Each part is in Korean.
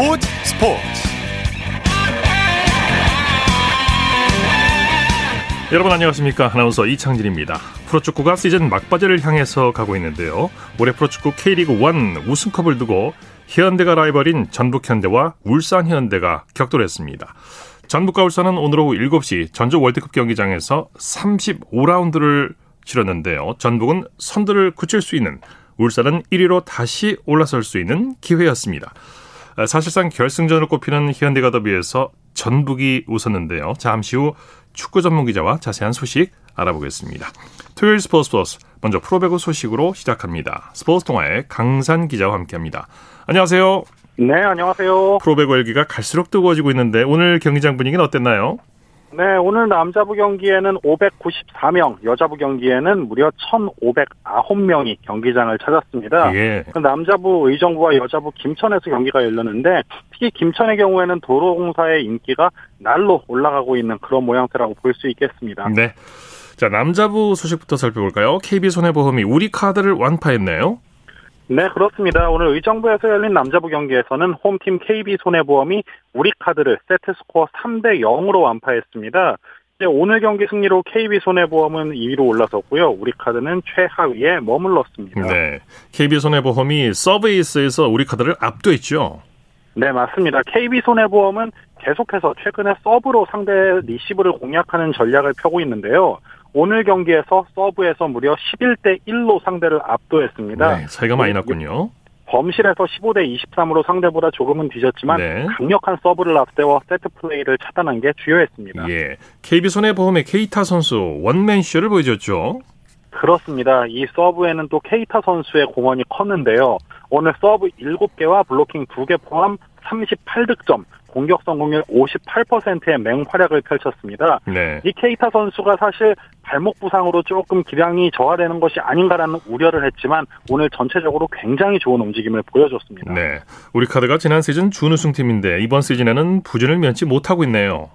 스포츠 스포츠. 여러분 안녕하십니까? 아나운서 이창진입니다. 프로축구가 시즌 막바지를 향해서 가고 있는데요. 올해 프로축구 K리그 1 우승컵을 두고 현대가 라이벌인 전북현대와 울산현대가 격돌했습니다. 전북과 울산은 오늘 오후 7시 전주 월드컵 경기장에서 35라운드를 치렀는데요. 전북은 선두를 굳힐 수 있는 울산은 1위로 다시 올라설 수 있는 기회였습니다. 사실상 결승전을 꼽히는 현대가 더비에서 전북이 웃었는데요. 잠시 후 축구 전문 기자와 자세한 소식 알아보겠습니다. 토요일 스포츠 플러스 먼저 프로배구 소식으로 시작합니다. 스포츠 동아의 강산 기자와 함께합니다. 안녕하세요. 네, 안녕하세요. 프로배구 열기가 갈수록 뜨거워지고 있는데 오늘 경기장 분위기는 어땠나요? 네, 오늘 남자부 경기에는 594명, 여자부 경기에는 무려 1,509명이 경기장을 찾았습니다. 예. 그 남자부 의정부와 여자부 김천에서 경기가 열렸는데 특히 김천의 경우에는 도로공사의 인기가 날로 올라가고 있는 그런 모양새라고 볼 수 있겠습니다. 네. 자, 남자부 소식부터 살펴볼까요? KB손해보험이 우리 카드를 완파했네요. 네, 그렇습니다. 오늘 의정부에서 열린 남자부 경기에서는 홈팀 KB손해보험이 우리카드를 세트스코어 3대 0으로 완파했습니다. 오늘 경기 승리로 KB손해보험은 2위로 올라섰고요. 우리카드는 최하위에 머물렀습니다. 네, KB손해보험이 서브에이스에서 우리카드를 압도했죠. 네, 맞습니다. KB손해보험은 계속해서 최근에 서브로 상대 리시브를 공략하는 전략을 펴고 있는데요. 오늘 경기에서 서브에서 무려 11대 1로 상대를 압도했습니다. 네, 차이가 많이 났군요. 범실에서 15대 23으로 상대보다 조금은 뒤졌지만 네. 강력한 서브를 앞세워 세트 플레이를 차단한 게 주요했습니다. 예. KB손해보험의 케이타 선수 원맨 쇼를 보여줬죠. 그렇습니다. 이 서브에는 또 케이타 선수의 공헌이 컸는데요. 오늘 서브 7개와 블로킹 2개 포함 38득점, 공격 성공률 58%의 맹활약을 펼쳤습니다. 네. 이 케이타 선수가 사실 발목 부상으로 조금 기량이 저하되는 것이 아닌가라는 우려를 했지만 오늘 전체적으로 굉장히 좋은 움직임을 보여줬습니다. 네. 우리 카드가 지난 시즌 준우승 팀인데 이번 시즌에는 부진을 면치 못하고 있네요.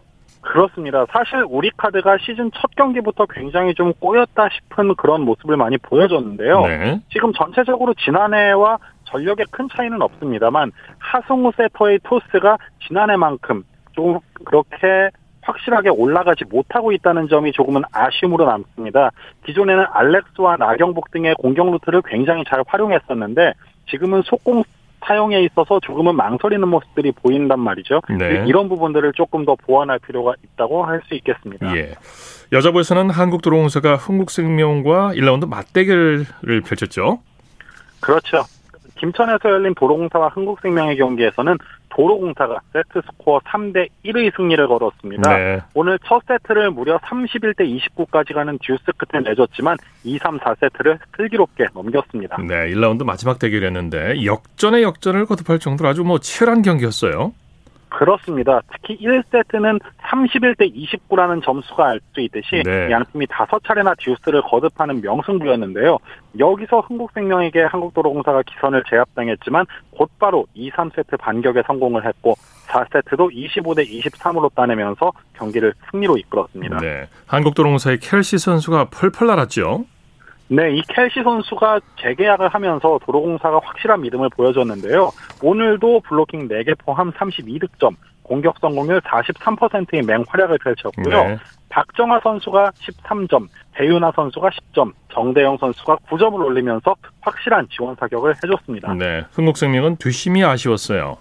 그렇습니다. 사실 우리 카드가 시즌 첫 경기부터 굉장히 좀 꼬였다 싶은 그런 모습을 많이 보여줬는데요. 네. 지금 전체적으로 지난해와 전력에 큰 차이는 없습니다만 하승우 세터의 토스가 지난해만큼 좀 그렇게 확실하게 올라가지 못하고 있다는 점이 조금은 아쉬움으로 남습니다. 기존에는 알렉스와 나경복 등의 공격 루트를 굉장히 잘 활용했었는데 지금은 속공 사용에 있어서 조금은 망설이는 모습들이 보인단 말이죠. 네. 이런 부분들을 조금 더 보완할 필요가 있다고 할 수 있겠습니다. 예. 여자부에서는 한국도로공사가 흥국생명과 1라운드 맞대결을 펼쳤죠. 그렇죠. 김천에서 열린 도로공사와 흥국생명의 경기에서는 도로공사가 세트 스코어 3대 1의 승리를 거뒀습니다. 네. 오늘 첫 세트를 무려 31대 29까지 가는 듀스 끝에 내줬지만 2, 3, 4세트를 슬기롭게 넘겼습니다. 네, 1라운드 마지막 대결이었는데 역전의 역전을 거듭할 정도로 아주 뭐 치열한 경기였어요. 그렇습니다. 특히 1세트는 31대 29라는 점수가 알 수 있듯이 네. 양팀이 다섯 차례나 듀스를 거듭하는 명승부였는데요. 여기서 흥국생명에게 한국도로공사가 기선을 제압당했지만 곧바로 2, 3세트 반격에 성공을 했고 4세트도 25대 23으로 따내면서 경기를 승리로 이끌었습니다. 네, 한국도로공사의 켈시 선수가 펄펄 날았죠. 네, 이 켈시 선수가 재계약을 하면서 도로공사가 확실한 믿음을 보여줬는데요. 오늘도 블로킹 4개 포함 32득점, 공격 성공률 43%의 맹활약을 펼쳤고요. 네. 박정아 선수가 13점, 배윤아 선수가 10점, 정대영 선수가 9점을 올리면서 확실한 지원 사격을 해줬습니다. 네, 흥국생명은 뒷심이 아쉬웠어요.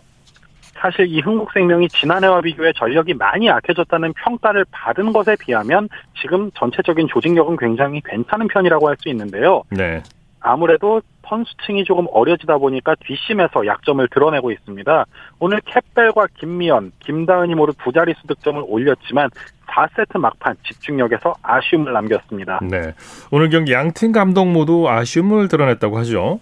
사실 이 흥국생명이 지난해와 비교해 전력이 많이 약해졌다는 평가를 받은 것에 비하면 지금 전체적인 조직력은 굉장히 괜찮은 편이라고 할 수 있는데요. 네, 아무래도 선수층이 조금 어려지다 보니까 뒷심에서 약점을 드러내고 있습니다. 오늘 캡벨과 김미연, 김다은이 모두 두 자릿수 득점을 올렸지만 4세트 막판 집중력에서 아쉬움을 남겼습니다. 네. 오늘 경기 양팀 감독 모두 아쉬움을 드러냈다고 하죠.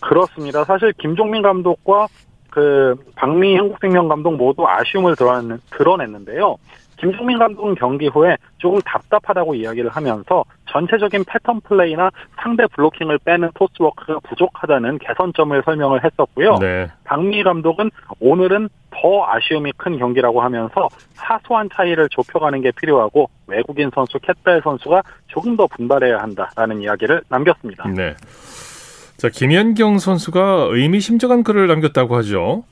그렇습니다. 사실 김종민 감독과 그 박미 한국생명 감독 모두 아쉬움을 드러냈, 드러냈는데요. 김종민 감독은 경기 후에 조금 답답하다고 이야기를 하면서 전체적인 패턴 플레이나 상대 블로킹을 빼는 토스워크가 부족하다는 개선점을 설명을 했었고요. 네. 박미 감독은 오늘은 더 아쉬움이 큰 경기라고 하면서 사소한 차이를 좁혀가는 게 필요하고 외국인 선수 캣벨 선수가 조금 더 분발해야 한다라는 이야기를 남겼습니다. 네. 자, 김연경 선수가 의미심장한 글을 남겼다고 하죠.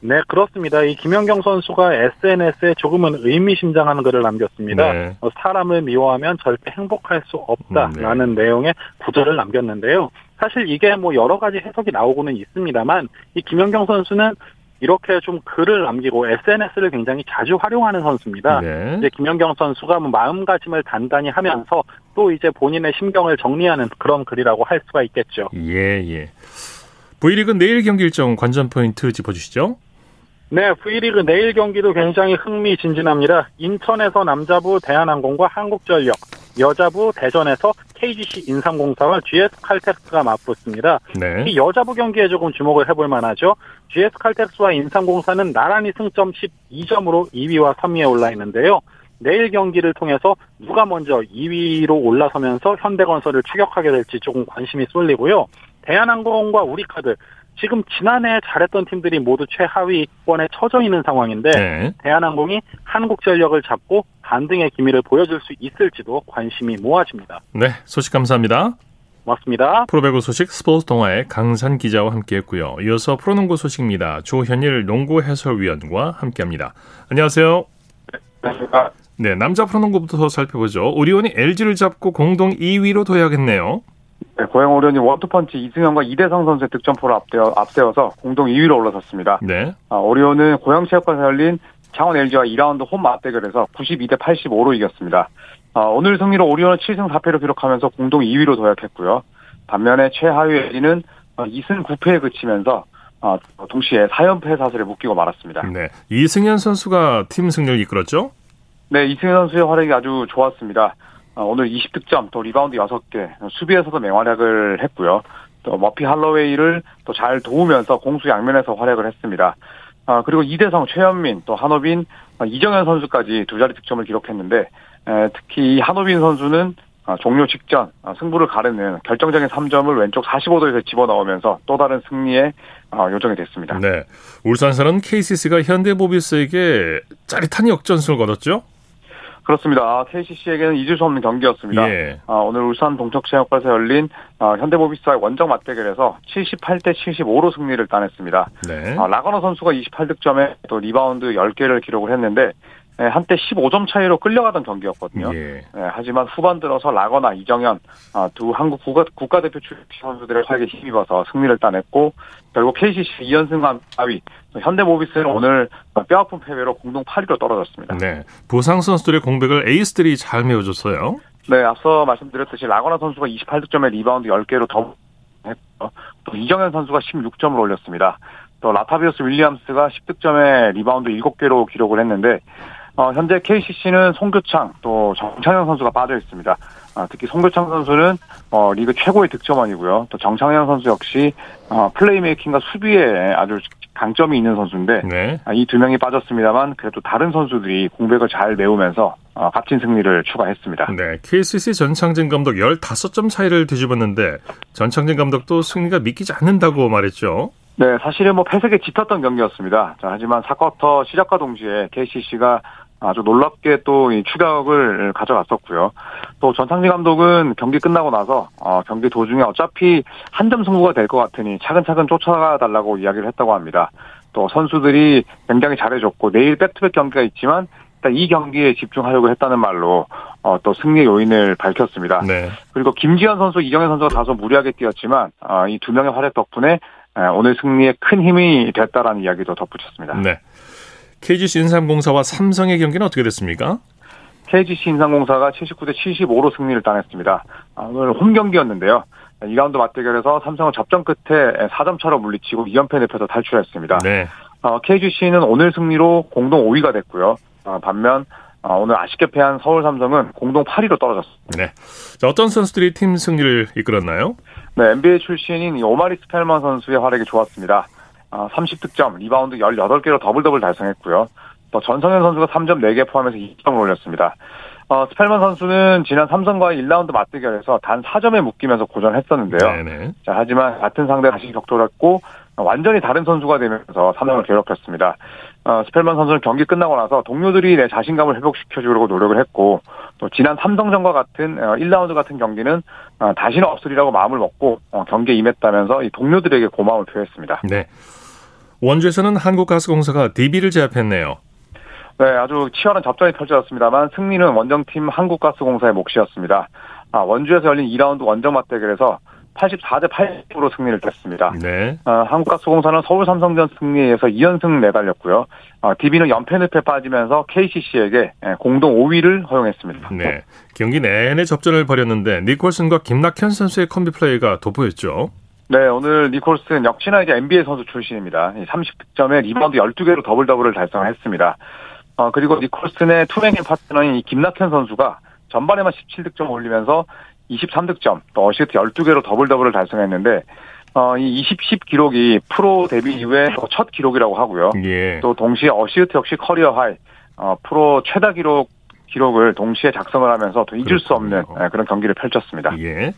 네, 그렇습니다. 이 김연경 선수가 SNS에 조금은 의미심장한 글을 남겼습니다. 네. 어, 사람을 미워하면 절대 행복할 수 없다라는 음, 네. 내용의 구절을 남겼는데요. 사실 이게 뭐 여러 가지 해석이 나오고는 있습니다만 이 김연경 선수는 이렇게 좀 글을 남기고 SNS를 굉장히 자주 활용하는 선수입니다. 네. 이제 김연경 선수가 뭐 마음가짐을 단단히 하면서 또 이제 본인의 심경을 정리하는 그런 글이라고 할 수가 있겠죠. 예, 예. V리그 내일 경기 일정 관전 포인트 짚어주시죠. 네, V리그 내일 경기도 굉장히 흥미진진합니다. 인천에서 남자부 대한항공과 한국전력, 여자부 대전에서 KGC 인삼공사와 GS 칼텍스가 맞붙습니다. 네. 이 여자부 경기에 조금 주목을 해볼 만하죠. GS 칼텍스와 인삼공사는 나란히 승점 12점으로 2위와 3위에 올라 있는데요. 내일 경기를 통해서 누가 먼저 2위로 올라서면서 현대건설을 추격하게 될지 조금 관심이 쏠리고요. 대한항공과 우리카드 지금 지난해 잘했던 팀들이 모두 최하위권에 처져 있는 상황인데 네. 대한항공이 한국전력을 잡고 반등의 기미를 보여줄 수 있을지도 관심이 모아집니다. 네. 소식 감사합니다. 고맙습니다. 프로배구 소식 스포츠 동아의 강산 기자와 함께했고요. 이어서 프로농구 소식입니다. 조현일 농구 해설위원과 함께합니다. 안녕하세요. 네, 남자 프로농구부터 살펴보죠. 오리온이 LG를 잡고 공동 2위로 도약했네요. 네, 고양 오리온이 원투펀치 이승현과 이대성 선수의 득점포를 앞세워, 앞세워서 공동 2위로 올라섰습니다. 네. 아, 오리온은 고양 체육관에서 열린 창원 LG와 2라운드 홈 맞대결에서 92대 85로 이겼습니다. 아, 오늘 승리로 오리온은 7승 4패를 기록하면서 공동 2위로 도약했고요. 반면에 최하위 LG는 2승 9패에 그치면서 아, 동시에 4연패 사슬에 묶이고 말았습니다. 네. 이승현 선수가 팀 승리를 이끌었죠? 네, 이승현 선수의 활약이 아주 좋았습니다. 어, 오늘 20득점, 또 리바운드 6개, 수비에서도 맹활약을 했고요. 또 머피 할로웨이를 또 잘 도우면서 공수 양면에서 활약을 했습니다. 아, 그리고 이대성, 최현민, 또 한호빈, 아, 이정현 선수까지 두 자리 득점을 기록했는데 에, 특히 이 한호빈 선수는 아, 종료 직전 아, 승부를 가르는 결정적인 3점을 왼쪽 45도에서 집어넣으면서 또 다른 승리에 아, 요정이 됐습니다. 네. 울산에서는 KCC가 현대모비스에게 짜릿한 역전승을 거뒀죠? 그렇습니다. KCC에게는 잊을 수 없는 경기였습니다. 예. 아, 오늘 울산 동천체육관에서 열린 아, 현대모비스와의 원정 맞대결에서 78대 75로 승리를 따냈습니다. 네. 아, 라건아 선수가 28득점에 또 리바운드 10개를 기록을 했는데 에, 한때 15점 차이로 끌려가던 경기였거든요. 예. 에, 하지만 후반 들어서 라건아 이정현 아, 두 한국 국가, 국가 대표 출신 선수들의 활약에 힘입어서 승리를 따냈고 결국 KCC 2연승 4위 현대모비스는 오늘 뼈아픈 패배로 공동 8위로 떨어졌습니다. 네. 부상 선수들의 공백을 에이스들이 잘 메워줬어요. 네, 앞서 말씀드렸듯이 라건아 선수가 28득점에 리바운드 10개를 더했고요. 또 이정현 선수가 16점을 올렸습니다. 또 라타비우스 윌리엄스가 10득점에 리바운드 7개로 기록을 했는데 어, 현재 KCC는 송교창 또 정창영 선수가 빠져 있습니다. 아, 특히 송교창 선수는 어, 리그 최고의 득점원이고요. 또 정창현 선수 역시 어, 플레이메이킹과 수비에 아주 강점이 있는 선수인데 네. 아, 이두 명이 빠졌습니다만 그래도 다른 선수들이 공백을 잘 메우면서 어, 값진 승리를 추가했습니다. 네. KCC 전창진 감독 15점 차이를 뒤집었는데 전창진 감독도 승리가 믿기지 않는다고 말했죠. 네, 사실은 뭐 패색에 짙었던 경기였습니다. 자, 하지만 4쿼터 시작과 동시에 KCC가 아주 놀랍게 또 이 추격을 가져갔었고요. 또 전창진 감독은 경기 끝나고 나서 어, 경기 도중에 어차피 한 점 승부가 될 것 같으니 차근차근 쫓아가 달라고 이야기를 했다고 합니다. 또 선수들이 굉장히 잘해줬고 내일 백투백 경기가 있지만 일단 이 경기에 집중하려고 했다는 말로 어, 또 승리 요인을 밝혔습니다. 네. 그리고 김지현 선수, 이정현 선수가 다소 무리하게 뛰었지만 어, 이 두 명의 활약 덕분에 에, 오늘 승리에 큰 힘이 됐다라는 이야기도 덧붙였습니다. 네. KGC 인삼공사와 삼성의 경기는 어떻게 됐습니까? KGC 인삼공사가 79대 75로 승리를 따냈습니다. 아, 오늘 홈 경기였는데요. 2라운드 맞대결에서 삼성을 접전 끝에 4점 차로 물리치고 2연패 늪에서 탈출했습니다. 네. 어, KGC는 오늘 승리로 공동 5위가 됐고요. 어, 반면 어, 오늘 아쉽게 패한 서울 삼성은 공동 8위로 떨어졌습니다. 네. 자, 어떤 선수들이 팀 승리를 이끌었나요? 네, NBA 출신인 이 오마리 스펠만 선수의 활약이 좋았습니다. 아, 30득점, 리바운드 18개로 더블 더블 달성했고요. 또 전성현 선수가 3점 4개 포함해서 2점을 올렸습니다. 어, 스펠만 선수는 지난 삼성과의 1라운드 맞대결에서 단 4점에 묶이면서 고전했었는데요. 네네. 자, 하지만 같은 상대 다시 격돌했고 완전히 다른 선수가 되면서 삼성을 괴롭혔습니다. 어, 스펠만 선수는 경기 끝나고 나서 동료들이 내 자신감을 회복시켜주려고 노력을 했고 또 지난 삼성전과 같은 어, 1라운드 같은 경기는 어, 다시는 없으리라고 마음을 먹고 어, 경기에 임했다면서 이 동료들에게 고마움을 표했습니다. 네. 원주에서는 한국가스공사가 DB를 제압했네요. 네, 아주 치열한 접전이 펼쳐졌습니다만 승리는 원정팀 한국가스공사의 몫이었습니다. 아, 원주에서 열린 2라운드 원정 맞대결에서 84대 80으로 승리를 냈습니다. 네. 아, 한국가스공사는 서울 삼성전 승리에 서 2연승 내달렸고요. 아, DB는 연패 늪에 빠지면서 KCC에게 예, 공동 5위를 허용했습니다. 네. 경기 내내 접전을 벌였는데 니콜슨과 김낙현 선수의 콤비 플레이가 돋보였죠. 네, 오늘 니콜슨 역시나 이제 NBA 선수 출신입니다. 30득점에 리바운드 12개로 더블 더블을 달성했습니다. 어, 그리고 니콜슨의 투맨인 파트너인 김낙현 선수가 전반에만 17득점 올리면서 23득점, 또 어시스트 12개로 더블 더블을 달성했는데 어, 이 20, 10 기록이 프로 데뷔 이후에 첫 기록이라고 하고요. 예. 또 동시에 어시스트 역시 커리어 하이, 어, 프로 최다 기록 기록을 동시에 작성을 하면서 또 잊을 수 없는 그렇군요. 예, 그런 경기를 펼쳤습니다. 예.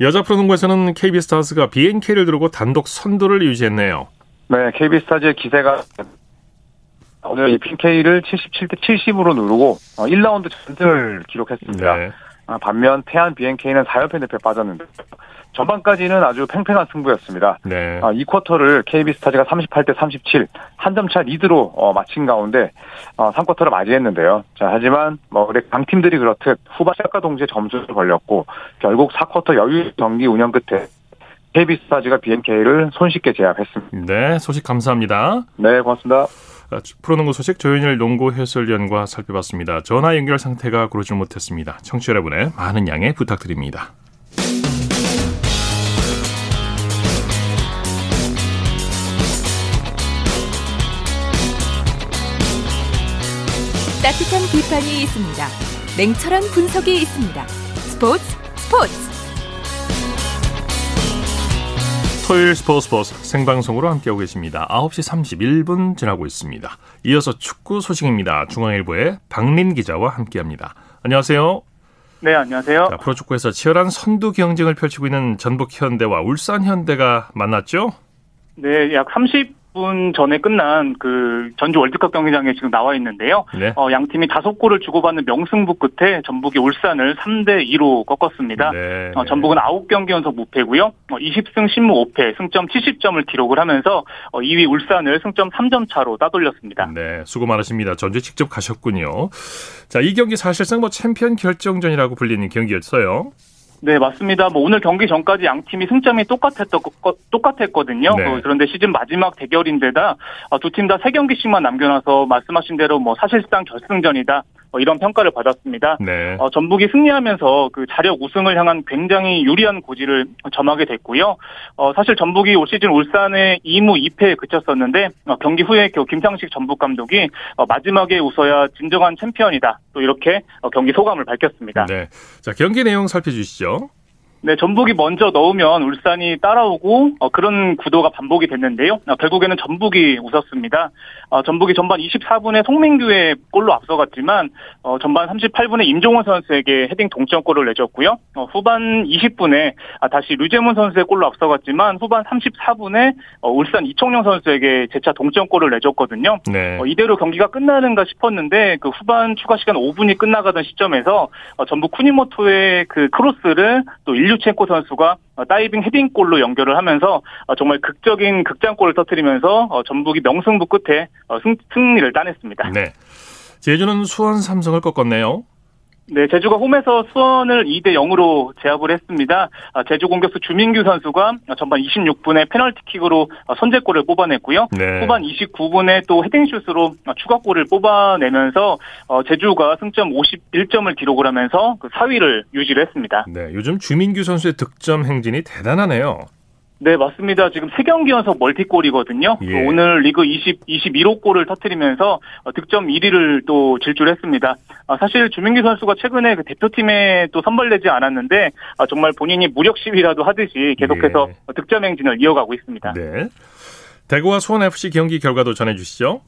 여자 프로농구에서는 KB 스타즈가 BNK를 두르고 단독 선두를 유지했네요. 네, KB스타즈의 기세가 오늘 이 PK를 77대 70으로 누르고 어, 1라운드 전승을 기록했습니다. 네. 아, 반면 태안 BNK는 4연패 늪에 빠졌는데 전반까지는 아주 팽팽한 승부였습니다. 네. 아, 이 쿼터를 KB스타즈가 38대 37 한 점 차 리드로 어, 마친 가운데 어, 3쿼터를 맞이했는데요. 자, 하지만 뭐 그래 강팀들이 그렇듯 후반 시작과 동시에 점수를 벌렸고 결국 4쿼터 여유 경기 운영 끝에 KB스타즈가 BNK를 손쉽게 제압했습니다. 네, 소식 감사합니다. 네, 고맙습니다. 아, 프로농구 소식 조현일 농구 해설위원과 살펴봤습니다. 전화 연결 상태가 그러지 못했습니다. 청취자 여러분의 많은 양해 부탁드립니다. 따뜻한 비판이 있습니다. 냉철한 분석이 있습니다. 스포츠 스포츠 토요일 스포츠 스포츠 생방송으로 함께하고 계십니다. 9시 31분 지나고 있습니다. 이어서 축구 소식입니다. 중앙일보의 박린 기자와 함께합니다. 안녕하세요. 네, 안녕하세요. 자, 프로축구에서 치열한 선두 경쟁을 펼치고 있는 전북 현대와 울산 현대가 만났죠? 네, 약 30 분 전에 끝난 그 전주 월드컵 경기장에 지금 나와 있는데요. 네. 어, 양 팀이 다섯 골을 주고받는 명승부 끝에 전북이 울산을 3대 2로 꺾었습니다. 네. 어, 전북은 9경기 연속 무패고요. 어, 20승 10무 5패, 승점 70점을 기록을 하면서 어, 2위 울산을 승점 3점 차로 따돌렸습니다. 네, 수고 많으십니다. 전주에 직접 가셨군요. 자, 이 경기 사실상 뭐 챔피언 결정전이라고 불리는 경기였어요. 네, 맞습니다. 뭐 오늘 경기 전까지 양 팀이 승점이 똑같았던 거- 똑같았거든요. 네. 어, 그런데 시즌 마지막 대결인데다 어, 두팀 다 세 경기씩만 남겨놔서 말씀하신 대로 뭐 사실상 결승전이다. 어, 이런 평가를 받았습니다. 네. 어, 전북이 승리하면서 그 자력 우승을 향한 굉장히 유리한 고지를 점하게 됐고요. 어, 사실 전북이 올 시즌 울산의 2무 2패에 그쳤었는데 어, 경기 후에 그 김상식 전북 감독이 어, 마지막에 웃어야 진정한 챔피언이다. 또 이렇게 어, 경기 소감을 밝혔습니다. 네. 자, 경기 내용 살펴주시죠. 네, 전북이 먼저 넣으면 울산이 따라오고 어, 그런 구도가 반복이 됐는데요. 어, 결국에는 전북이 웃었습니다. 어, 전북이 전반 24분에 송민규의 골로 앞서갔지만 어, 전반 38분에 임종원 선수에게 헤딩 동점골을 내줬고요. 어, 후반 20분에 아, 다시 류재문 선수의 골로 앞서갔지만 후반 34분에 어, 울산 이청용 선수에게 재차 동점골을 내줬거든요. 네. 어, 이대로 경기가 끝나는가 싶었는데 그 후반 추가 시간 5분이 끝나가던 시점에서 어, 전북 쿠니모토의 그 크로스를 또 일류첸코 선수가 어, 다이빙 헤딩골로 연결을 하면서 어, 정말 극적인 극장골을 터뜨리면서 어, 전북이 명승부 끝에 어, 승, 승리를 따냈습니다. 네. 제주는 수원 삼성을 꺾었네요. 네, 제주가 홈에서 수원을 2대 0으로 제압을 했습니다. 아, 제주 공격수 주민규 선수가 전반 26분에 페널티킥으로 어, 선제골을 뽑아냈고요. 네. 후반 29분에 또 헤딩슛으로 추가골을 뽑아내면서 어, 제주가 승점 51점을 기록을 하면서 그 4위를 유지를 했습니다. 네. 요즘 주민규 선수의 득점 행진이 대단하네요. 네, 맞습니다. 지금 3경기 연속 멀티골이거든요. 예. 그 오늘 리그 20, 21호 골을 터뜨리면서 어, 득점 1위를 또 질주했습니다. 아, 사실 주민규 선수가 최근에 그 대표팀에 또 선발되지 않았는데 아, 정말 본인이 무력 시위라도 하듯이 계속해서 예. 어, 득점 행진을 이어가고 있습니다. 네. 대구와 수원FC 경기 결과도 전해주시죠.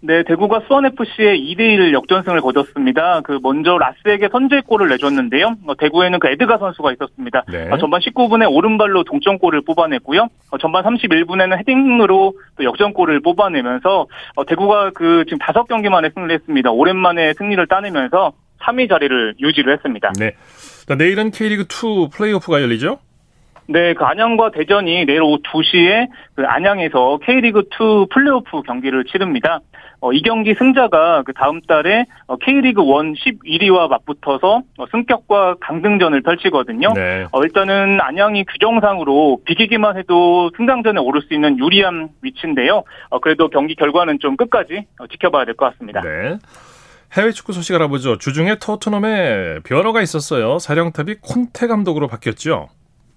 네, 대구가 수원FC의 2대 1 역전승을 거뒀습니다. 그 먼저 라스에게 선제골을 내줬는데요. 어, 대구에는 그 에드가 선수가 있었습니다. 네. 어, 전반 19분에 오른발로 동점골을 뽑아냈고요. 어, 전반 31분에는 헤딩으로 또 역전골을 뽑아내면서 어, 대구가 그 지금 다섯 경기 만에 승리를 했습니다. 오랜만에 승리를 따내면서 3위 자리를 유지를 했습니다. 네. 자, 내일은 K리그 2 플레이오프가 열리죠? 네, 그 안양과 대전이 내일 오후 2시에 그 안양에서 K리그2 플레이오프 경기를 치릅니다. 어, 이 경기 승자가 그 다음 달에 어, K리그 1 11위와 맞붙어서 어, 승격과 강등전을 펼치거든요. 네. 어, 일단은 안양이 규정상으로 비기기만 해도 승강전에 오를 수 있는 유리한 위치인데요. 어, 그래도 경기 결과는 좀 끝까지 어, 지켜봐야 될 것 같습니다. 네. 해외 축구 소식 알아보죠. 주중에 토트넘에 변화가 있었어요. 사령탑이 콘테 감독으로 바뀌었죠.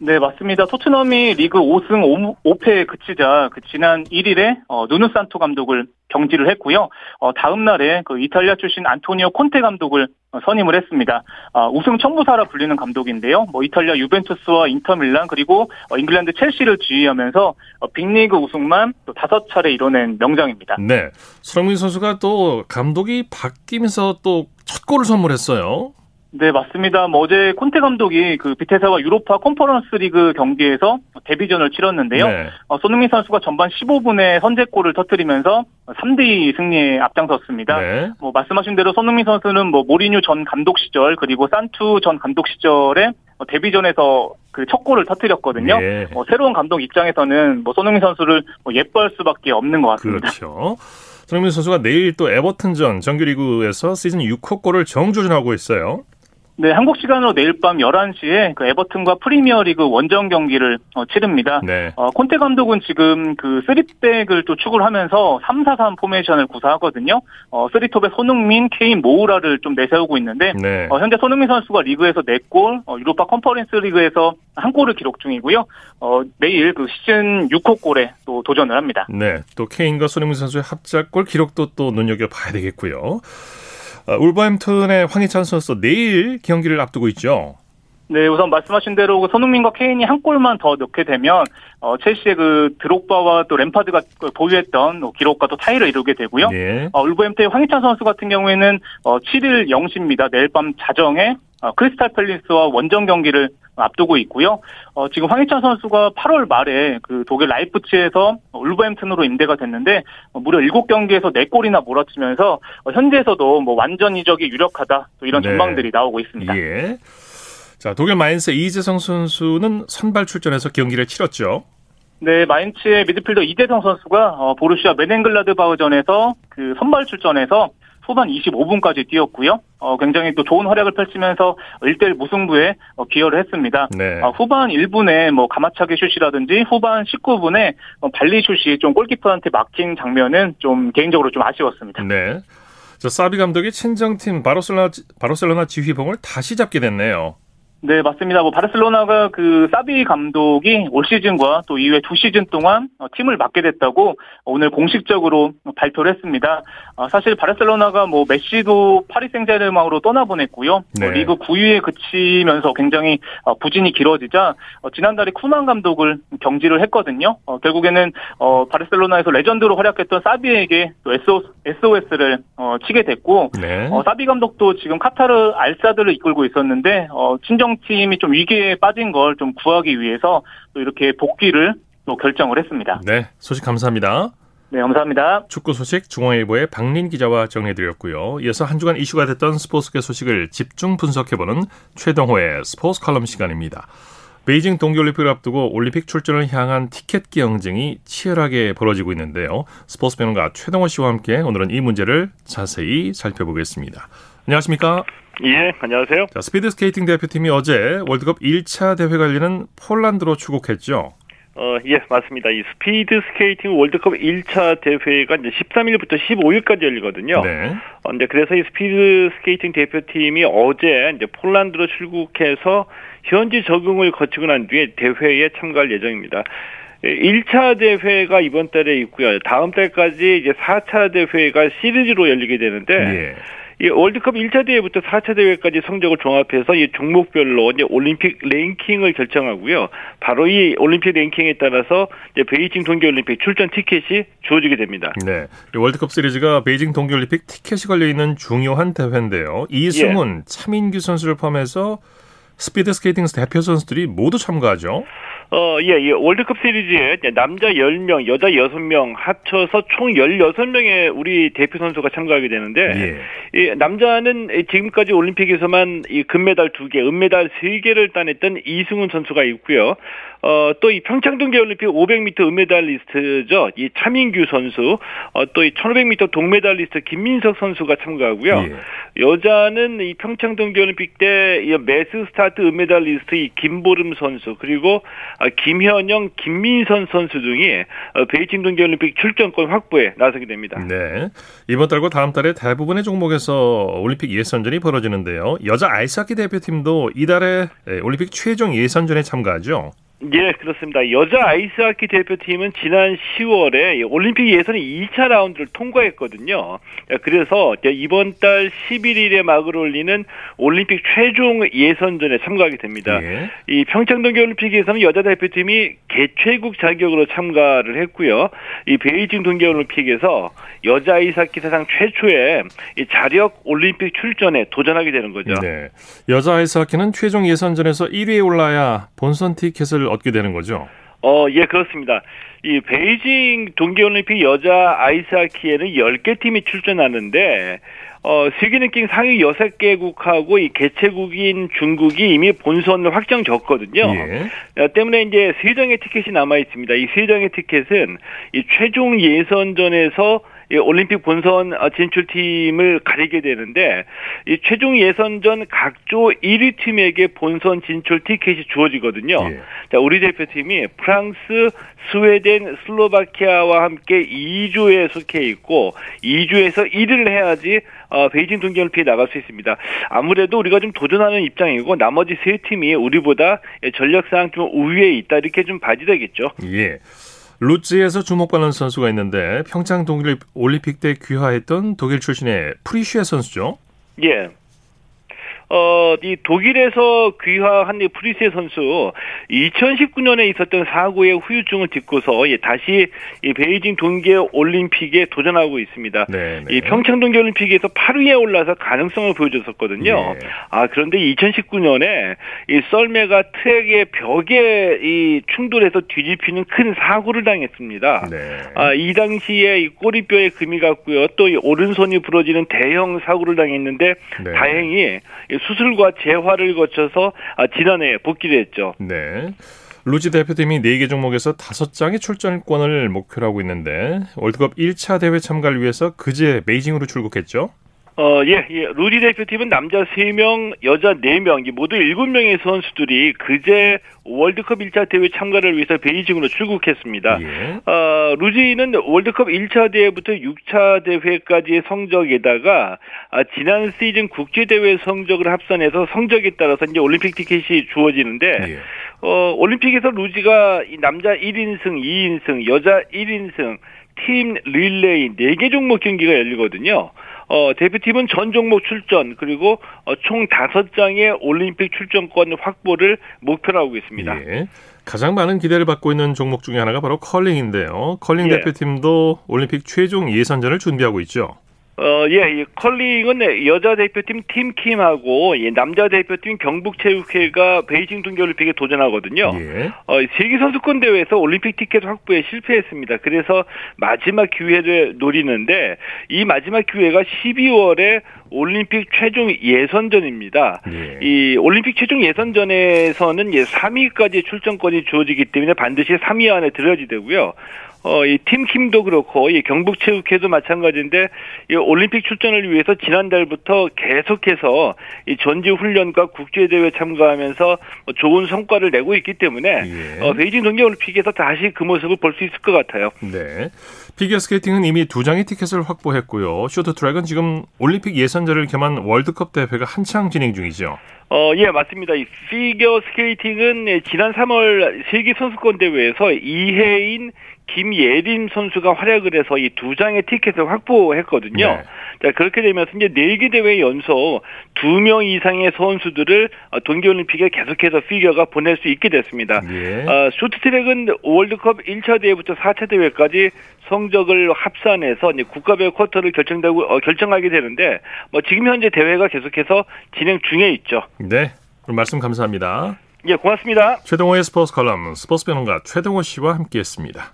네, 맞습니다. 토트넘이 리그 5승 5, 패에 그치자 그 지난 1일에 어, 누누 산토 감독을 경질을 했고요. 어, 다음 날에 그 이탈리아 출신 안토니오 콘테 감독을 어, 선임을 했습니다. 어, 우승 청부사라 불리는 감독인데요. 뭐 이탈리아 유벤투스와 인터밀란 그리고 어, 잉글랜드 첼시를 지휘하면서 어, 빅리그 우승만 또 다섯 차례 이뤄낸 명장입니다. 네. 손흥민 선수가 또 감독이 바뀌면서 또 첫 골을 선물했어요. 네, 맞습니다. 뭐 어제 콘테 감독이 그 비테사와 유로파 컨퍼런스 리그 경기에서 데뷔전을 치렀는데요. 네. 어, 손흥민 선수가 전반 15분에 선제골을 터뜨리면서 3대2 승리에 앞장섰습니다. 네. 뭐 말씀하신 대로 손흥민 선수는 뭐 모리뉴 전 감독 시절 그리고 산투 전 감독 시절에 어, 데뷔전에서 그 첫 골을 터뜨렸거든요. 예. 어, 새로운 감독 입장에서는 뭐 손흥민 선수를 뭐 예뻐할 수밖에 없는 것 같습니다. 그렇죠. 손흥민 선수가 내일 또 에버튼전 정규리그에서 시즌 6호 골을 정조준하고 있어요. 네, 한국 시간으로 내일 밤 11시에 그 에버튼과 프리미어리그 원정 경기를 어, 치릅니다. 네. 어, 콘테 감독은 지금 그 3백을 구축을 하면서 3-4-3 포메이션을 구사하거든요. 어, 3톱에 손흥민, 케인, 모우라를 좀 내세우고 있는데 네. 어, 현재 손흥민 선수가 리그에서 4골, 어, 유로파 컨퍼런스 리그에서 한 골을 기록 중이고요. 어, 내일 그 시즌 6호 골에 또 도전을 합니다. 네. 또 케인과 손흥민 선수의 합작골 기록도 또 눈여겨봐야 되겠고요. 아, 울버햄튼의 황희찬 선수 내일 경기를 앞두고 있죠. 네, 우선 말씀하신 대로 그 손흥민과 케인이 한 골만 더 넣게 되면 어, 첼시의 그 드록바와 또 램파드가 그 보유했던 뭐 기록과 또 타이를 이루게 되고요. 네. 어, 울버햄튼의 황희찬 선수 같은 경우에는 어, 7일 0시입니다. 내일 밤 자정에 어, 크리스탈 팰리스와 원정 경기를 앞두고 있고요. 어, 지금 황희찬 선수가 8월 말에 그 독일 라이프치히에서 울버햄튼으로 임대가 됐는데 어, 무려 7경기에서 4골이나 몰아치면서 어, 현지에서도 뭐 완전 이적이 유력하다 또 이런 네. 전망들이 나오고 있습니다. 예. 자, 독일 마인츠 이재성 선수는 선발 출전해서 경기를 치렀죠. 네, 마인츠의 미드필더 이재성 선수가 어, 보루시아 묀헨글라트바흐전에서 그 선발 출전해서 후반 25분까지 뛰었고요. 어, 굉장히 또 좋은 활약을 펼치면서 1대1 무승부에 어, 기여를 했습니다. 네. 어, 후반 1분에 뭐 가마차기 슛이라든지 후반 19분에 어, 발리 슛이 좀 골키퍼한테 막힌 장면은 좀 개인적으로 좀 아쉬웠습니다. 네. 자, 사비 감독이 친정팀 바르셀로나, 바르셀로나 지휘봉을 다시 잡게 됐네요. 네, 맞습니다. 뭐 바르셀로나가 그 사비 감독이 올 시즌과 또 이후에 두 시즌 동안 어, 팀을 맡게 됐다고 오늘 공식적으로 발표를 했습니다. 어, 사실 바르셀로나가 뭐 메시도 파리 생제르맹으로 떠나보냈고요. 네. 어, 리그 9위에 그치면서 굉장히 어, 부진이 길어지자 어, 지난달에 쿠만 감독을 경질을 했거든요. 어, 결국에는 어, 바르셀로나에서 레전드로 활약했던 사비에게 또 SOS를 어, 치게 됐고 네. 어, 사비 감독도 지금 카타르 알사드를 이끌고 있었는데 어, 친정 팀이 좀 위기에 빠진 걸 좀 구하기 위해서 또 이렇게 복귀를 또 결정을 했습니다. 네. 소식 감사합니다. 네, 감사합니다. 축구 소식 중앙일보의 박린 기자와 정리해드렸고요. 이어서 한 주간 이슈가 됐던 스포츠계 소식을 집중 분석해보는 최동호의 스포츠 칼럼 시간입니다. 베이징 동계올림픽을 앞두고 올림픽 출전을 향한 티켓 경쟁이 치열하게 벌어지고 있는데요. 스포츠 평론가 최동호 씨와 함께 오늘은 이 문제를 자세히 살펴보겠습니다. 안녕하십니까? 예, 안녕하세요. 자, 스피드 스케이팅 대표팀이 어제 월드컵 1차 대회 열리는 폴란드로 출국했죠. 어, 예, 맞습니다. 이 스피드 스케이팅 월드컵 1차 대회가 이제 13일부터 15일까지 열리거든요. 네. 어, 이제 그래서 이 스피드 스케이팅 대표팀이 어제 이제 폴란드로 출국해서 현지 적응을 거치고 난 뒤에 대회에 참가할 예정입니다. 1차 대회가 이번 달에 있고요. 다음 달까지 이제 4차 대회가 시리즈로 열리게 되는데 예. 이 월드컵 1차 대회부터 4차 대회까지 성적을 종합해서 이 종목별로 이제 올림픽 랭킹을 결정하고요. 바로 이 올림픽 랭킹에 따라서 이제 베이징 동계올림픽 출전 티켓이 주어지게 됩니다. 네. 이 월드컵 시리즈가 베이징 동계올림픽 티켓이 걸려 있는 중요한 대회인데요. 이승훈, 차민규 선수를 포함해서 스피드 스케이팅 대표 선수들이 모두 참가하죠. 어, 예, 예. 월드컵 시리즈에 남자 10명, 여자 6명 합쳐서 총 16명의 우리 대표 선수가 참가하게 되는데, 예. 이 남자는 지금까지 올림픽에서만 이 금메달 2개, 은메달 3개를 따냈던 이승훈 선수가 있고요. 어, 또 이 평창 동계올림픽 500m 은메달리스트죠. 이 차민규 선수, 어, 또 이 1500m 동메달리스트 김민석 선수가 참가하고요. 예. 여자는 이 평창 동계올림픽 때 이 매스 스타트 은메달리스트 이 김보름 선수, 그리고 어, 김현영, 김민선 선수 등이 어, 베이징 동계올림픽 출전권 확보에 나서게 됩니다. 네. 이번 달과 다음 달에 대부분의 종목에서 올림픽 예선전이 벌어지는데요. 여자 아이스하키 대표팀도 이달에 올림픽 최종 예선전에 참가하죠. 예, 그렇습니다. 여자 아이스하키 대표팀은 지난 10월에 올림픽 예선 2차 라운드를 통과했거든요. 그래서 이번 달 11일에 막을 올리는 올림픽 최종 예선전에 참가하게 됩니다. 예. 이 평창 동계 올림픽에서는 여자 대표팀이 개최국 자격으로 참가를 했고요. 이 베이징 동계 올림픽에서 여자 아이스하키 사상 최초의 자력 올림픽 출전에 도전하게 되는 거죠. 네. 여자 아이스하키는 최종 예선전에서 1위에 올라야 본선 티켓을 얻게 되는 거죠. 어, 예, 그렇습니다. 이 베이징 동계올림픽 여자 아이스하키에는 10개 팀이 출전하는데 어, 세계 랭킹 상위 6개국하고 이 개최국인 중국이 이미 본선을 확정 졌거든요. 예. 어, 때문에 이제 세 장의 티켓이 남아 있습니다. 이 세 장의 티켓은 이 최종 예선전에서 올림픽 본선 진출팀을 가리게 되는데 이 최종 예선전 각조 1위 팀에게 본선 진출 티켓이 주어지거든요. 예. 자, 우리 대표팀이 프랑스, 스웨덴, 슬로바키아와 함께 2조에 속해 있고 2조에서 1위를 해야지 어, 베이징 동계올림픽에 나갈 수 있습니다. 아무래도 우리가 좀 도전하는 입장이고 나머지 세 팀이 우리보다 전력상 좀 우위에 있다 이렇게 좀 봐야 되겠죠. 예. 루츠에서 주목받는 선수가 있는데 평창 동계 올림픽 때 귀화했던 독일 출신의 프리슈에 선수죠. 예. 어, 이 독일에서 귀화한 이 프리세 선수 2019년에 있었던 사고의 후유증을 딛고서 예, 다시 이 베이징 동계 올림픽에 도전하고 있습니다. 네네. 이 평창 동계 올림픽에서 8위에 올라서 가능성을 보여줬었거든요. 네. 아 그런데 2019년에 이 썰매가 트랙의 벽에 이 충돌해서 뒤집히는 큰 사고를 당했습니다. 네. 아이 당시에 이 꼬리뼈에 금이 갔고요. 또 이 오른손이 부러지는 대형 사고를 당했는데 네. 다행히 수술과 재활을 거쳐서 아, 지난해에 복귀를 했죠. 네. 루지 대표팀이 4개 종목에서 5장의 출전권을 목표로 하고 있는데 월드컵 1차 대회 참가를 위해서 그제 베이징으로 출국했죠. 어, 예, 예. 루디 대표팀은 남자 3명, 여자 4명, 모두 7명의 선수들이 그제 월드컵 1차 대회 참가를 위해서 베이징으로 출국했습니다. 예. 어, 루지는 월드컵 1차 대회부터 6차 대회까지의 성적에다가 아, 지난 시즌 국제대회 성적을 합산해서 성적에 따라서 이제 올림픽 티켓이 주어지는데 예. 어, 올림픽에서 루지가 남자 1인승, 2인승, 여자 1인승, 팀 릴레이 4개 종목 경기가 열리거든요. 어, 대표팀은 전 종목 출전 그리고 어, 총 5장의 올림픽 출전권 확보를 목표로 하고 있습니다. 예. 가장 많은 기대를 받고 있는 종목 중에 하나가 바로 컬링인데요. 컬링 예. 대표팀도 올림픽 최종 예선전을 준비하고 있죠. 어, 예, 이 컬링은 여자 대표팀 팀킴하고 예, 남자 대표팀 경북체육회가 베이징 동계올림픽에 도전하거든요. 예. 어, 세계 선수권 대회에서 올림픽 티켓 확보에 실패했습니다. 그래서 마지막 기회를 노리는데 이 마지막 기회가 12월에 올림픽 최종 예선전입니다. 예. 이 올림픽 최종 예선전에서는 예, 3위까지 출전권이 주어지기 때문에 반드시 3위 안에 들어야지 되고요. 어, 이 팀킴도 그렇고, 이 경북체육회도 마찬가지인데, 이 올림픽 출전을 위해서 지난달부터 계속해서 이 전지 훈련과 국제 대회 참가하면서 뭐 좋은 성과를 내고 있기 때문에, 예. 어, 베이징 동계올림픽에서 다시 그 모습을 볼 수 있을 것 같아요. 네. 피겨스케이팅은 이미 두 장의 티켓을 확보했고요. 쇼트트랙은 지금 올림픽 예선전을 겸한 월드컵 대회가 한창 진행 중이죠. 어, 예, 맞습니다. 이 피겨 스케이팅은 지난 3월 세계 선수권 대회에서 이혜인 김예림 선수가 활약을 해서 이 두 장의 티켓을 확보했거든요. 네. 자, 그렇게 되면서 이제 네개 대회 연속 두 명 이상의 선수들을 동계올림픽에 계속해서 피겨가 보낼 수 있게 됐습니다. 예. 어, 쇼트트랙은 월드컵 1차 대회부터 4차 대회까지 성적을 합산해서 이제 국가별 쿼터를 결정되고 어, 결정하게 되는데 뭐 지금 현재 대회가 계속해서 진행 중에 있죠. 네, 말씀 감사합니다. 예, 고맙습니다. 최동호의 스포츠 칼럼 스포츠 변호가 최동호 씨와 함께했습니다.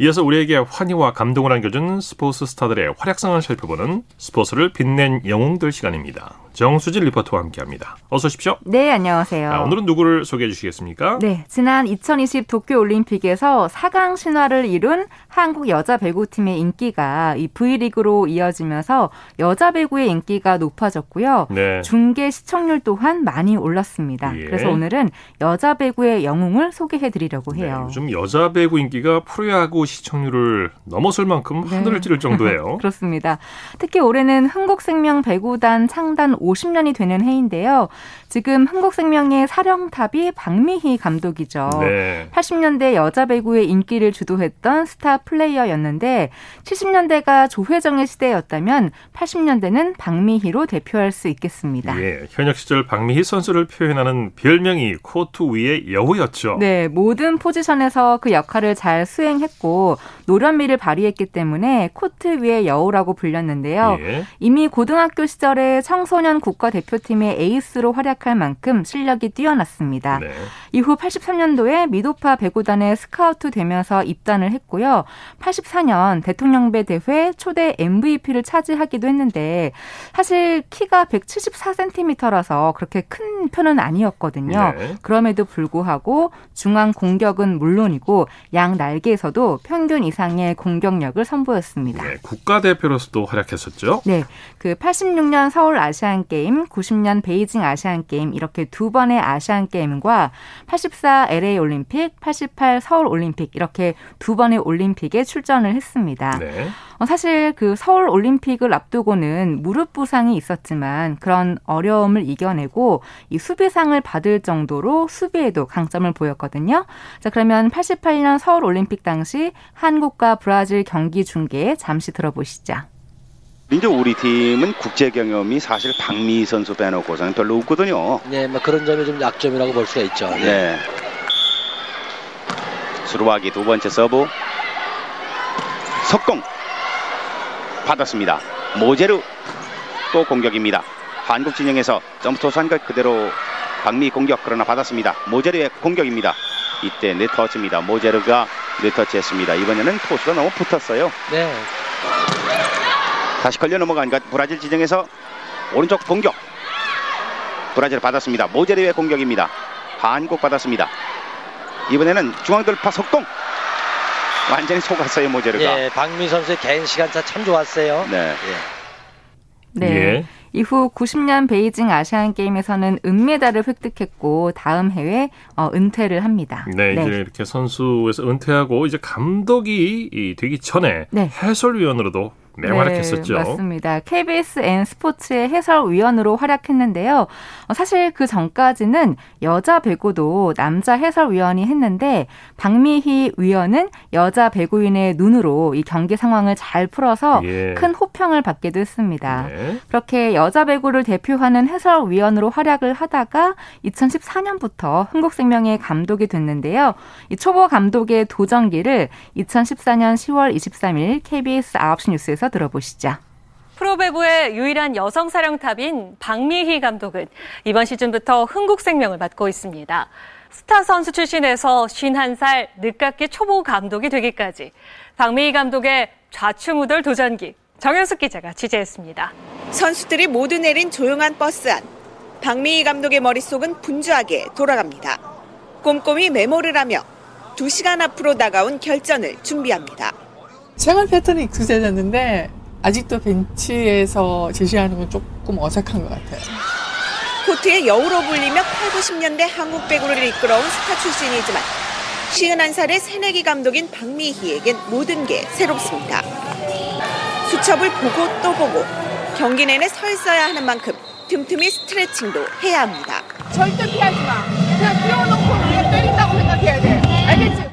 이어서 우리에게 환희와 감동을 안겨준 스포츠 스타들의 활약상을 살펴보는 스포츠를 빛낸 영웅들 시간입니다. 정수진 리포터와 함께합니다. 어서 오십시오. 네, 안녕하세요. 아, 오늘은 누구를 소개해 주시겠습니까? 네, 지난 2020 도쿄올림픽에서 4강 신화를 이룬 한국 여자 배구팀의 인기가 이 V리그로 이어지면서 여자 배구의 인기가 높아졌고요. 네. 중계 시청률 또한 많이 올랐습니다. 예. 그래서 오늘은 여자 배구의 영웅을 소개해 드리려고 네, 해요. 요즘 여자 배구 인기가 프로야구 시청률을 넘어설 만큼 네. 하늘을 찌를 정도예요. 그렇습니다. 특히 올해는 흥국생명 배구단 창단 50년이 되는 해인데요. 지금 흥국생명의 사령탑이 박미희 감독이죠. 네. 80년대 여자 배구의 인기를 주도했던 스타 플레이어였는데 70년대가 조회정의 시대였다면 80년대는 박미희로 대표할 수 있겠습니다. 예, 현역 시절 박미희 선수를 표현하는 별명이 코트 위의 여우였죠. 네, 모든 포지션에서 그 역할을 잘 수행했고 노련미를 발휘했기 때문에 코트 위의 여우라고 불렸는데요. 예. 이미 고등학교 시절에 청소년 국가대표팀의 에이스로 활약할 만큼 실력이 뛰어났습니다. 네. 이후 83년도에 미도파 배구단에 스카우트 되면서 입단을 했고요. 84년 대통령배 대회 초대 MVP를 차지하기도 했는데 사실 키가 174cm라서 그렇게 큰 편은 아니었거든요. 네. 그럼에도 불구하고 중앙 공격은 물론이고 양 날개에서도 평균 이상의 공격력을 선보였습니다. 네, 국가대표로서도 활약했었죠. 네, 그 86년 서울 아시안 게임, 90년 베이징 아시안 게임 이렇게 두 번의 아시안 게임과 84 LA 올림픽, 88 서울 올림픽 이렇게 두 번의 올림픽에 출전을 했습니다. 네. 어, 사실 그 서울 올림픽을 앞두고는 무릎 부상이 있었지만 그런 어려움을 이겨내고 이 수비상을 받을 정도로 수비에도 강점을 보였거든요. 자, 그러면 88년 서울 올림픽 당시 한국과 브라질 경기 중계 잠시 들어보시죠. 이제 우리 팀은 국제 경험이 사실 박미희 선수 빼놓고서는 별로 없거든요. 네, 뭐 그런 점이 좀 약점이라고 볼 수가 있죠. 네. 수루하기 두 번째 서브. 속공. 받았습니다. 모제르 또 공격입니다. 한국 진영에서 점프토스한 것 그대로 박미 공격 그러나 받았습니다. 모제르의 공격입니다. 이때 네터치입니다. 모제르가 네터치했습니다. 이번에는 토스가 너무 붙었어요. 네. 다시 걸려 넘어간 것 브라질 지정에서 오른쪽 공격 브라질 받았습니다 모제르의 공격입니다 한국 받았습니다 이번에는 중앙 돌파 속공 완전히 속았어요 모제르가 예, 박미 선수의 개인 시간차 참 좋았어요. 네. 네. 예. 이후 90년 베이징 아시안 게임에서는 은메달을 획득했고 다음 해에 어, 은퇴를 합니다. 네, 이제 이렇게 선수에서 은퇴하고 이제 감독이 이 되기 전에 네. 해설위원으로도 네, 맞습니다. KBS N 스포츠의 해설위원으로 활약했는데요. 어, 사실 그 전까지는 여자 배구도 남자 해설위원이 했는데 박미희 위원은 여자 배구인의 눈으로 이 경기 상황을 잘 풀어서 예. 큰 호평을 받기도 했습니다. 네. 그렇게 여자 배구를 대표하는 해설위원으로 활약을 하다가 2014년부터 흥국생명의 감독이 됐는데요. 이 초보 감독의 도전기를 2014년 10월 23일 KBS 9시 뉴스에서 들어보시죠. 프로배구의 유일한 여성 사령탑인 박미희 감독은 이번 시즌부터 흥국생명을 맡고 있습니다. 스타 선수 출신에서 51살 늦깎이 초보 감독이 되기까지 박미희 감독의 좌충우돌 도전기 정현숙 기자가 취재했습니다. 선수들이 모두 내린 조용한 버스 안. 박미희 감독의 머릿속은 분주하게 돌아갑니다. 꼼꼼히 메모를 하며 2시간 앞으로 다가온 결전을 준비합니다. 생활 패턴이 익숙해졌는데 아직도 벤치에서 제시하는 건 조금 어색한 것 같아요. 코트의 여우로 불리며 8, 90년대 한국 배구를 이끌어온 스타 출신이지만 51살의 새내기 감독인 박미희에겐 모든 게 새롭습니다. 수첩을 보고 또 보고 경기 내내 서 있어야 하는 만큼 틈틈이 스트레칭도 해야 합니다. 절대 피하지 마. 그냥 피워놓고 우리가 때린다고 생각해야 돼. 알겠지?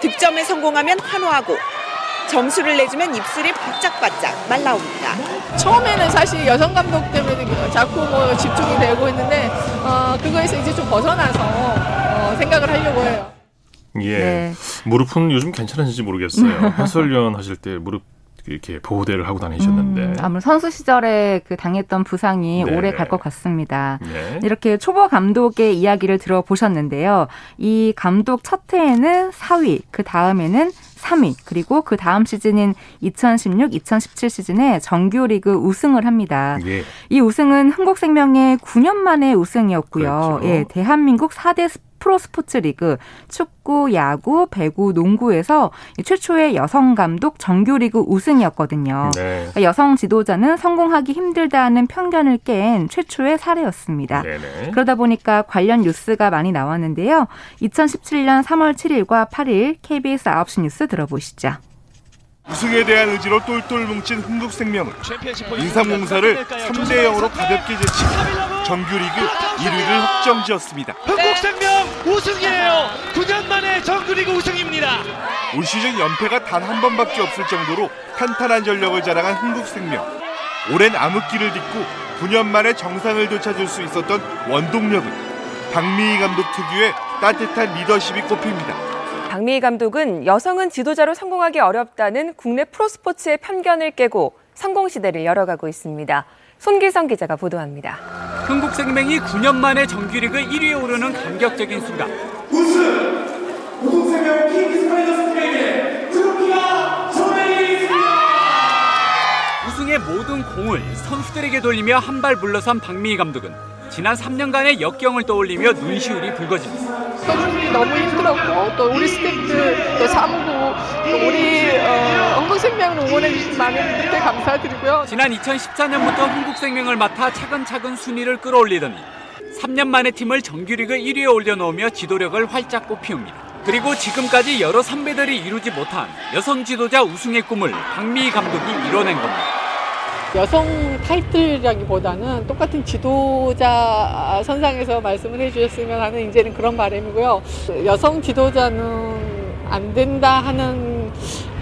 득점에 성공하면 환호하고 점수를 내주면 입술이 바짝바짝 말라옵니다. 처음에는 사실 여성 감독 때문에 자꾸 뭐 집중이 되고 있는데 어, 그거에서 이제 좀 벗어나서 어, 생각을 하려고 해요. 예. 네. 무릎은 요즘 괜찮은지 모르겠어요. 해설위원 하실 때 무릎 이렇게 보호대를 하고 다니셨는데. 음, 아무래도 선수 시절에 그 당했던 부상이 네네. 오래 갈 것 같습니다. 네. 이렇게 초보 감독의 이야기를 들어보셨는데요. 이 감독 첫 해에는 4위, 그 다음에는 3위, 그리고 그 다음 시즌인 2016, 2017 시즌에 정규리그 우승을 합니다. 예. 이 우승은 흥국생명의 9년 만의 우승이었고요. 그렇죠. 예, 대한민국 4대 프로 스포츠 리그 축구, 야구, 배구, 농구에서 이 최초의 여성 감독 정규리그 우승이었거든요. 네. 그러니까 여성 지도자는 성공하기 힘들다는 편견을 깬 최초의 사례였습니다. 네네. 그러다 보니까 관련 뉴스가 많이 나왔는데요. 2017년 3월 7일과 8일 KBS 9시 뉴스 들어보시죠. 우승에 대한 의지로 똘똘 뭉친 흥국생명은 인삼공사를 3대 0으로 가볍게 제치고 정규리그 1위를 확정지었습니다. 흥국생명 우승이에요. 9년 만에 정규리그 우승입니다. 올 시즌 연패가 단 한 번밖에 없을 정도로 탄탄한 전력을 자랑한 흥국생명. 오랜 암흑기를 딛고 9년 만에 정상을 되찾을 수 있었던 원동력은 박미희 감독 특유의 따뜻한 리더십이 꼽힙니다. 박미희 감독은 여성은 지도자로 성공하기 어렵다는 국내 프로스포츠의 편견을 깨고 성공 시대를 열어가고 있습니다. 손기성 기자가 보도합니다. 흥국생명이 9년 만에 정규리그 1위에 오르는 감격적인 순간. 우승생명 킹 스 파이더스에게 트로피가 전해드리겠습니다. 우승의 모든 공을 선수들에게 돌리며 한 발 물러선 박미희 감독은 지난 3년간의 역경을 떠올리며 눈시울이 붉어집니다. 선수들이 너무 힘들었고 또 우리 스태프들 또 사무부 또 우리 어, 흥국생명을 응원해 주신 많은 분들께 감사드리고요. 지난 2014년부터 흥국생명을 맡아 차근차근 순위를 끌어올리더니 3년 만에 팀을 정규리그 1위에 올려놓으며 지도력을 활짝 꽃피웁니다. 그리고 지금까지 여러 선배들이 이루지 못한 여성 지도자 우승의 꿈을 박미희 감독이 이뤄낸 겁니다. 여성 타이틀이라기보다는 똑같은 지도자 선상에서 말씀을 해주셨으면 하는 이제는 그런 바람이고요. 여성 지도자는 안 된다 하는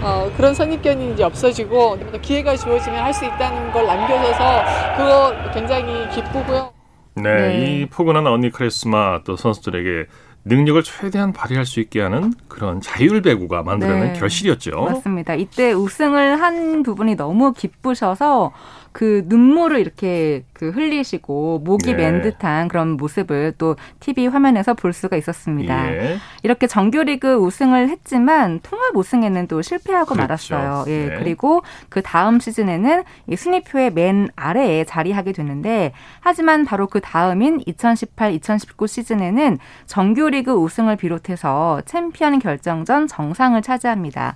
어, 그런 선입견이 이제 없어지고 기회가 주어지면 할 수 있다는 걸 남겨줘서 그거 굉장히 기쁘고요. 네, 네. 이 포근한 언니 카리스마 또 선수들에게 능력을 최대한 발휘할 수 있게 하는 그런 자율 배구가 만들어낸 네. 결실이었죠. 맞습니다. 이때 우승을 한 부분이 너무 기쁘셔서 그 눈물을 이렇게 그 흘리시고 목이 네. 맨 듯한 그런 모습을 또 TV 화면에서 볼 수가 있었습니다. 예. 이렇게 정규리그 우승을 했지만 통합 우승에는 또 실패하고 그렇죠. 말았어요. 예. 네. 그리고 그 다음 시즌에는 이 순위표의 맨 아래에 자리하게 되는데 하지만 바로 그 다음인 2018-2019 시즌에는 정규리그 우승을 비롯해서 챔피언 결정전 정상을 차지합니다.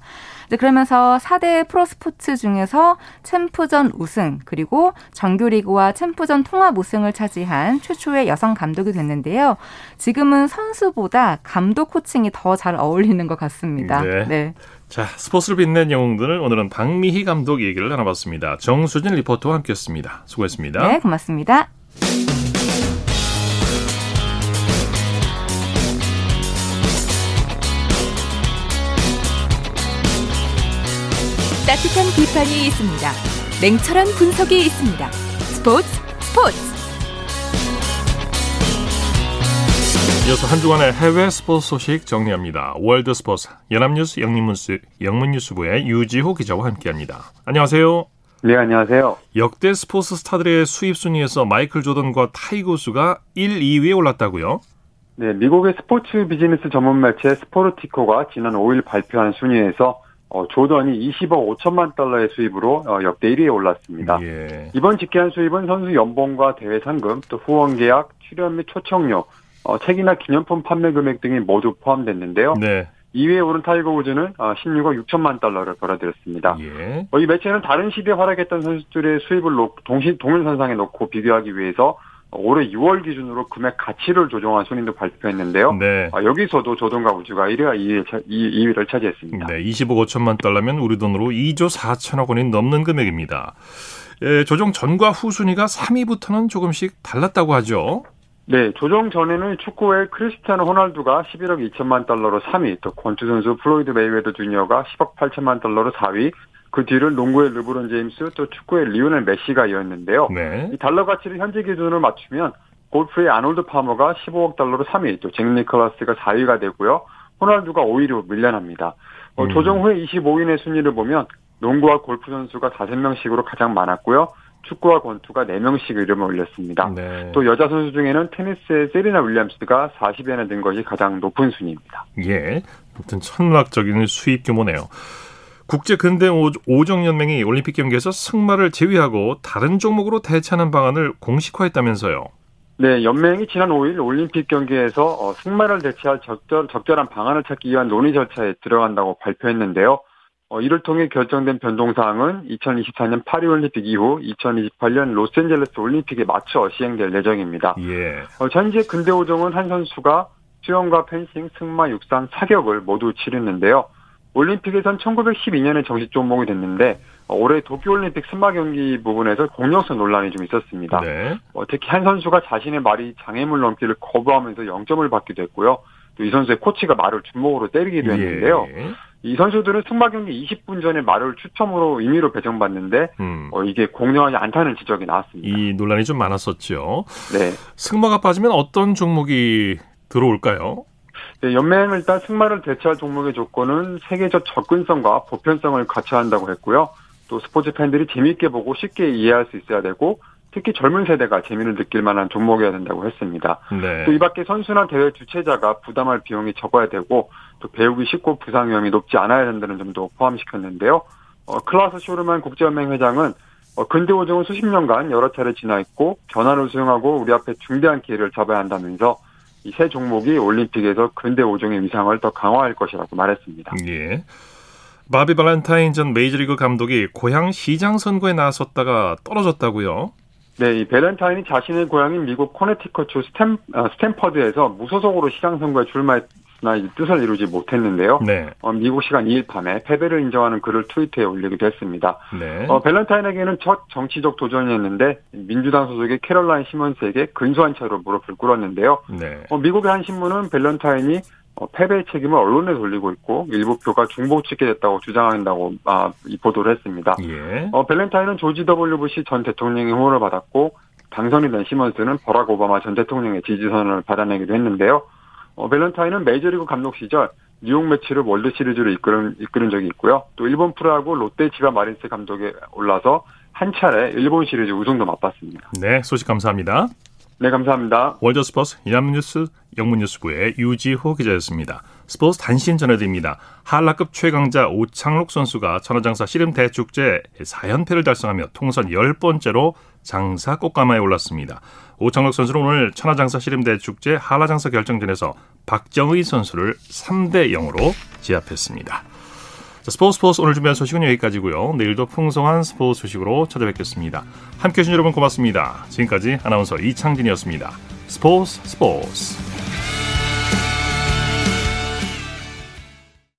이제 그러면서 4대 프로스포츠 중에서 챔프전 우승 그리고 정규리그와 챔프전 통합 우승을 차지한 최초의 여성 감독이 됐는데요. 지금은 선수보다 감독 코칭이 더 잘 어울리는 것 같습니다. 네. 자, 스포츠를 빛낸 영웅들을 오늘은 박미희 감독 얘기를 나눠봤습니다. 정수진 리포터와 함께했습니다. 수고했습니다. 네, 고맙습니다. 따뜻한 비판이 있습니다. 냉철한 분석이 있습니다. 스포츠 스포츠. 이어서 한 주간의 해외 스포츠 소식 정리합니다. 월드 스포츠 연합뉴스 영문뉴스 영문뉴스부의 유지호 기자와 함께합니다. 안녕하세요. 네, 안녕하세요. 역대 스포츠 스타들의 수입 순위에서 마이클 조던과 타이거 우즈가 1, 2위에 올랐다고요? 네, 미국의 스포츠 비즈니스 전문 매체 스포르티코가 지난 5일 발표한 순위에서 어, 조던이 20억 5천만 달러의 수입으로 어, 역대 1위에 올랐습니다. 예. 이번 집계한 수입은 선수 연봉과 대회 상금, 또 후원 계약, 출연 및 초청료, 어, 책이나 기념품 판매 금액 등이 모두 포함됐는데요. 네. 2위에 오른 타이거 우즈는 어, 16억 6천만 달러를 벌어들였습니다. 예. 어, 이 매체는 다른 시대에 활약했던 선수들의 수입을 놓, 동시, 동일선상에 놓고 비교하기 위해서 올해 6월 기준으로 금액 가치를 조정한 순위도 발표했는데요. 네. 아, 여기서도 조던과 우즈가 1위와 2위, 2위를 차지했습니다. 네, 25억 5천만 달러면 우리 돈으로 2조 4천억 원이 넘는 금액입니다. 예, 조정 전과 후 순위가 3위부터는 조금씩 달랐다고 하죠. 네, 조정 전에는 축구의 크리스티아노 호날두가 11억 2천만 달러로 3위, 또 권투 선수 플로이드 메이웨더 주니어가 10억 8천만 달러로 4위, 그 뒤를 농구의 르브론 제임스, 또 축구의 리오넬 메시가 이었는데요. 네. 이 달러 가치를 현재 기준으로 맞추면 골프의 아놀드 파머가 15억 달러로 3위, 또 잭 니클라스가 4위가 되고요. 호날두가 5위로 밀려납니다. 어, 음. 조정 후에 25인의 순위를 보면 농구와 골프 선수가 5명씩으로 가장 많았고요. 축구와 권투가 4명씩 이름을 올렸습니다. 네. 또 여자 선수 중에는 테니스의 세리나 윌리엄스가 40위나 든 것이 가장 높은 순위입니다. 예. 아무튼 천문학적인 수입 규모네요. 국제 근대 오정 연맹이 올림픽 경기에서 승마를 제외하고 다른 종목으로 대체하는 방안을 공식화했다면서요. 네, 연맹이 지난 5일 올림픽 경기에서 어, 승마를 대체할 적절, 적절한 방안을 찾기 위한 논의 절차에 들어간다고 발표했는데요. 어, 이를 통해 결정된 변동사항은 2024년 파리올림픽 이후 2028년 로스앤젤레스 올림픽에 맞춰 시행될 예정입니다. 예. 어, 현재 근대오종은 한 선수가 수영과 펜싱, 승마, 육상, 사격을 모두 치르는데요. 올림픽에선 1912년에 정식 종목이 됐는데 어, 올해 도쿄올림픽 승마 경기 부분에서 공정성 논란이 좀 있었습니다. 네. 어, 특히 한 선수가 자신의 말이 장애물 넘기를 거부하면서 0점을 받기도 했고요. 또 이 선수의 코치가 말을 주먹으로 때리기도 했는데요. 예. 이 선수들은 승마 경기 20분 전에 말을 추첨으로 임의로 배정받는데 음. 어, 이게 공정하지 않다는 지적이 나왔습니다. 이 논란이 좀 많았었죠. 네. 승마가 빠지면 어떤 종목이 들어올까요? 네, 연맹은 일단 승마를 대체할 종목의 조건은 세계적 접근성과 보편성을 갖춰야 한다고 했고요. 또 스포츠 팬들이 재미있게 보고 쉽게 이해할 수 있어야 되고 특히 젊은 세대가 재미를 느낄 만한 종목이어야 된다고 했습니다. 네. 또이 밖에 선수나 대회 주최자가 부담할 비용이 적어야 되고 또 배우기 쉽고 부상 위험이 높지 않아야 된다는 점도 포함시켰는데요. 어, 클라스 쇼르만 국제연맹 회장은 어, 근대 오종은 수십 년간 여러 차례 진화했고 변화를 수용하고 우리 앞에 중대한 기회를 잡아야 한다면서 이 새 종목이 올림픽에서 근대 오종의 위상을 더 강화할 것이라고 말했습니다. 예. 바비 발렌타인 전 메이저리그 감독이 고향 시장 선거에 나섰다가 떨어졌다고요. 네, 이 밸런타인이 자신의 고향인 미국 코네티컷주 스탠, 어, 스탠퍼드에서 무소속으로 시장 선거에 출마했으나 이 뜻을 이루지 못했는데요. 네. 어, 미국 시간 2일 밤에 패배를 인정하는 글을 트위터에 올리기도 했습니다. 네. 어, 밸런타인에게는 첫 정치적 도전이었는데 민주당 소속의 캐롤라인 시몬스에게 근소한 차로 무릎을 꿇었는데요. 네. 어, 미국의 한 신문은 밸런타인이 어, 패배의 책임을 언론에 돌리고 있고 일부 표가 중복 집계됐다고 주장한다고 아, 이 보도를 했습니다. 예. 어, 밸런타인은 조지 W 부시 전 대통령의 후원을 받았고 당선이 된 시몬스는 버락 오바마 전 대통령의 지지 선언을 받아내기도 했는데요. 어, 밸런타인은 메이저리그 감독 시절 뉴욕 메츠를 월드 시리즈로 이끄는, 이끈 적이 있고요. 또 일본 프로야구 롯데 지바 마린스 감독에 올라서 한 차례 일본 시리즈 우승도 맛봤습니다. 네, 소식 감사합니다. 네, 감사합니다. 월드 스포츠 연합뉴스 영문뉴스부의 유지호 기자였습니다. 스포츠 단신 전해드립니다. 한라급 최강자 오창록 선수가 천하장사 씨름 대축제 4연패를 달성하며 통산 10번째로 장사 꽃가마에 올랐습니다. 오창록 선수는 오늘 천하장사 씨름 대축제 한라장사 결정전에서 박정의 선수를 3대 0으로 제압했습니다. 자, 스포츠 스포츠 오늘 준비한 소식은 여기까지고요. 내일도 풍성한 스포츠 소식으로 찾아뵙겠습니다. 함께해 주신 여러분 고맙습니다. 지금까지 아나운서 이창진이었습니다. 스포츠 스포츠